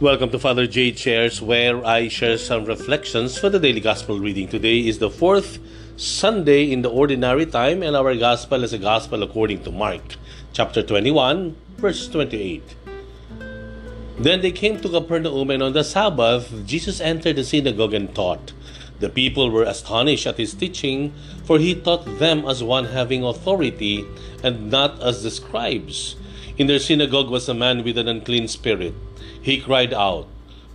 Welcome to Father J Chairs, where I share some reflections for the daily gospel reading. Today is the fourth Sunday in the ordinary time, and our gospel is a gospel according to Mark, chapter 21, verse 28. Then they came to Capernaum, and on the Sabbath, Jesus entered the synagogue and taught. The people were astonished at his teaching, for he taught them as one having authority, and not as the scribes. In their synagogue was a man with an unclean spirit. He cried out,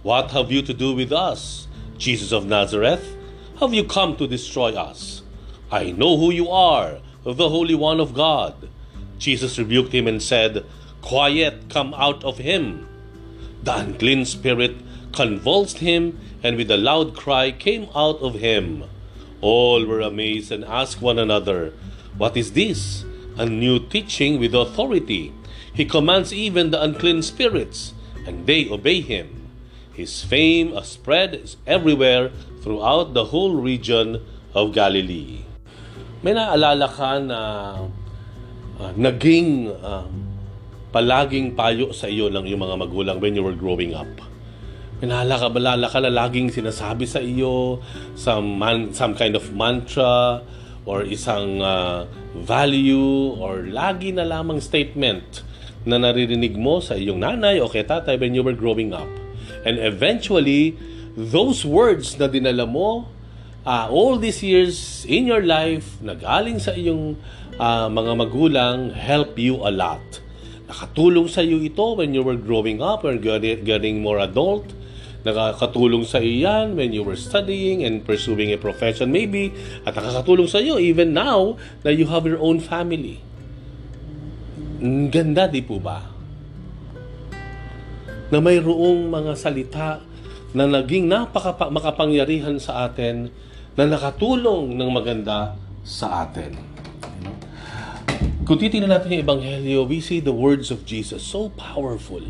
What have you to do with us, Jesus of Nazareth? Have you come to destroy us? I know who you are, the Holy One of God. Jesus rebuked him and said, Quiet, come out of him. The unclean spirit convulsed him, and with a loud cry came out of him. All were amazed and asked one another, What is this? A new teaching with authority. He commands even the unclean spirits and they obey him. His fame spread everywhere throughout the whole region of Galilee. May naalala ka na uh, naging uh, palaging payo sa iyo ng iyong mga magulang when you were growing up. May naalala ka, balala ka na laging sinasabi sa iyo some, man, some kind of mantra or isang uh, value or lagi na lamang statement na naririnig mo sa iyong nanay o kay tatay when you were growing up. And eventually, those words na dinala mo uh, all these years in your life na galing sa iyong uh, mga magulang help you a lot. Nakatulong sa iyo ito when you were growing up or getting more adult. Nakakatulong sa iyo yan when you were studying and pursuing a profession maybe. At nakakatulong sa iyo even now that you have your own family. Ganda, di po ba? Na mayroong mga salita na naging napaka makapangyarihan sa atin na nakatulong ng maganda sa atin. Kung titingnan natin yung Ebanghelyo, we see the words of Jesus so powerful.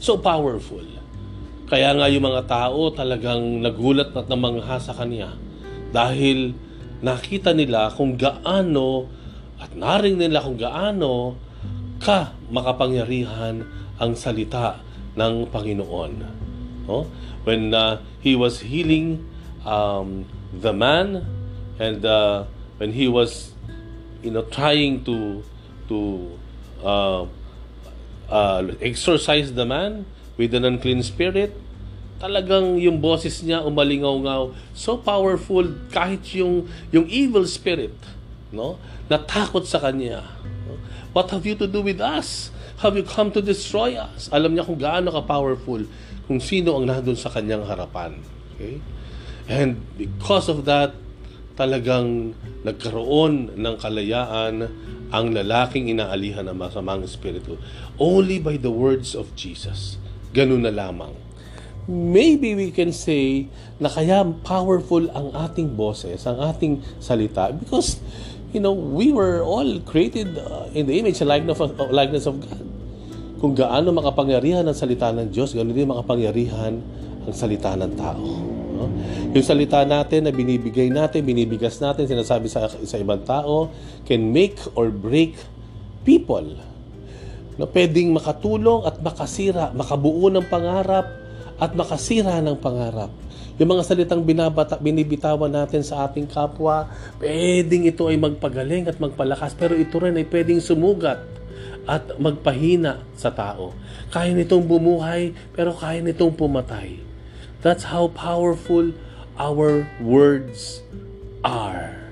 So powerful. Kaya nga yung mga tao talagang nagulat at namangha sa Kanya dahil nakita nila kung gaano at narinig nila kung gaano ka makapangyarihan ang salita ng Panginoon. Oh? When uh, he was healing um, the man and uh, when he was you know trying to to uh, uh, exorcise the man with an unclean spirit talagang yung boses niya umalingaw-ngaw so powerful kahit yung yung evil spirit no natakot sa kanya What have you to do with us? Have you come to destroy us? Alam niya kung gaano ka-powerful, kung sino ang nandun sa kanyang harapan. Okay? And because of that, talagang nagkaroon ng kalayaan ang lalaking inaalihan ng masamang espiritu. Only by the words of Jesus. Ganun na lamang. Maybe we can say na kaya powerful ang ating boses, ang ating salita because you know, we were all created uh, in the image and likeness of, uh, likeness of God. Kung gaano makapangyarihan ang salita ng Diyos, ganoon din makapangyarihan ang salita ng tao. No? Yung salita natin na binibigay natin, binibigas natin, sinasabi sa, sa ibang tao, can make or break people. No, pwedeng makatulong at makasira, makabuo ng pangarap at makasira ng pangarap. Yung mga salitang binabata, binibitawan natin sa ating kapwa, pwedeng ito ay magpagaling at magpalakas, pero ito rin ay pwedeng sumugat at magpahina sa tao. Kaya nitong bumuhay, pero kaya nitong pumatay. That's how powerful our words are.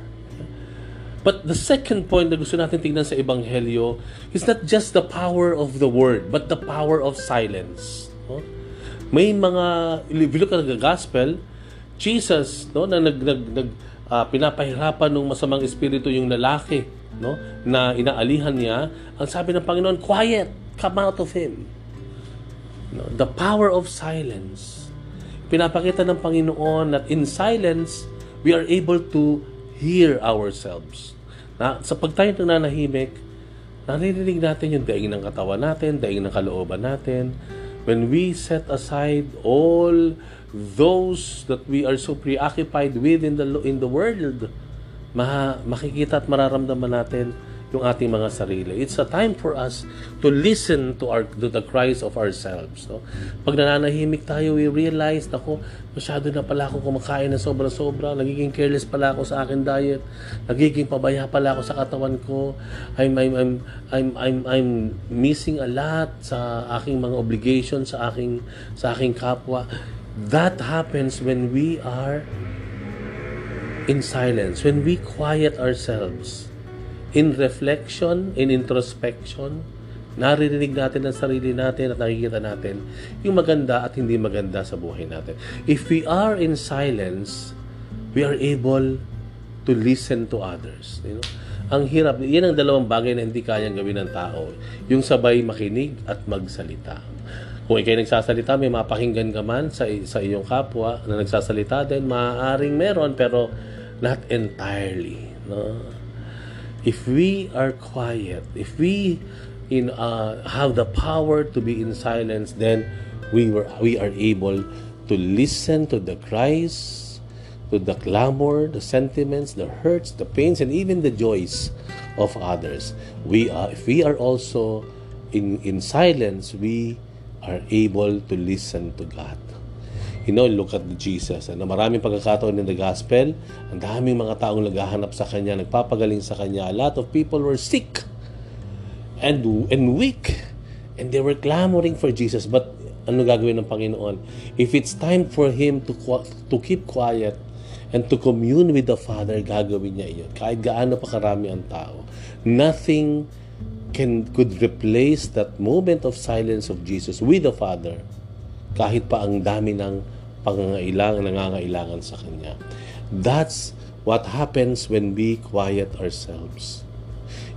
But the second point na gusto natin tingnan sa Ebanghelyo is not just the power of the word, but the power of silence. No? May mga, if you look at the gospel, Jesus, no, na nag, nag, nag uh, pinapahirapan ng masamang espiritu yung lalaki, no, na inaalihan niya, ang sabi ng Panginoon, quiet, come out of him. No, the power of silence. Pinapakita ng Panginoon that in silence, we are able to hear ourselves. Na, sa pag tayo nananahimik, naririnig natin yung daing ng katawan natin, daing ng kalooban natin, when we set aside all those that we are so preoccupied with in the in the world, ma makikita at mararamdaman natin yung ating mga sarili. It's a time for us to listen to our to the cries of ourselves. No? Pag nananahimik tayo, we realize, ako, masyado na pala ako kumakain na sobra-sobra, nagiging careless pala ako sa akin diet, nagiging pabaya pala ako sa katawan ko, I'm, I'm, I'm, I'm, I'm, I'm missing a lot sa aking mga obligations, sa aking, sa aking kapwa. That happens when we are in silence, when we quiet ourselves, in reflection, in introspection, naririnig natin ang sarili natin at nakikita natin yung maganda at hindi maganda sa buhay natin. If we are in silence, we are able to listen to others. You know? Ang hirap, yan ang dalawang bagay na hindi kayang gawin ng tao. Yung sabay makinig at magsalita. Kung ikay nagsasalita, may mapakinggan ka man sa, sa iyong kapwa na nagsasalita din, maaaring meron pero not entirely. No? If we are quiet, if we in uh, have the power to be in silence, then we were we are able to listen to the cries, to the clamor, the sentiments, the hurts, the pains, and even the joys of others. We are if we are also in in silence, we are able to listen to God. You look at Jesus. Ano, maraming pagkakataon in the gospel, ang daming mga taong naghahanap sa Kanya, nagpapagaling sa Kanya. A lot of people were sick and, and weak. And they were clamoring for Jesus. But ano gagawin ng Panginoon? If it's time for Him to, to keep quiet and to commune with the Father, gagawin niya iyon. Kahit gaano pa karami ang tao. Nothing can could replace that moment of silence of Jesus with the Father kahit pa ang dami ng pangangailangan, nangangailangan sa Kanya. That's what happens when we quiet ourselves.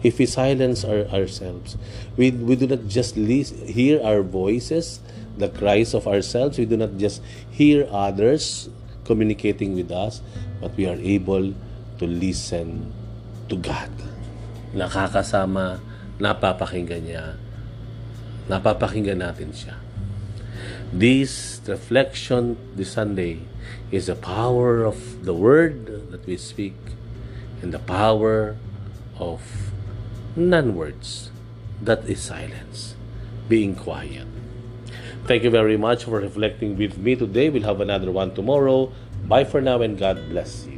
If we silence our, ourselves, we, we do not just lis- hear our voices, the cries of ourselves, we do not just hear others communicating with us, but we are able to listen to God. Nakakasama, napapakinggan niya, napapakinggan natin siya. This reflection this Sunday is the power of the word that we speak and the power of non-words that is silence, being quiet. Thank you very much for reflecting with me today. We'll have another one tomorrow. Bye for now and God bless you.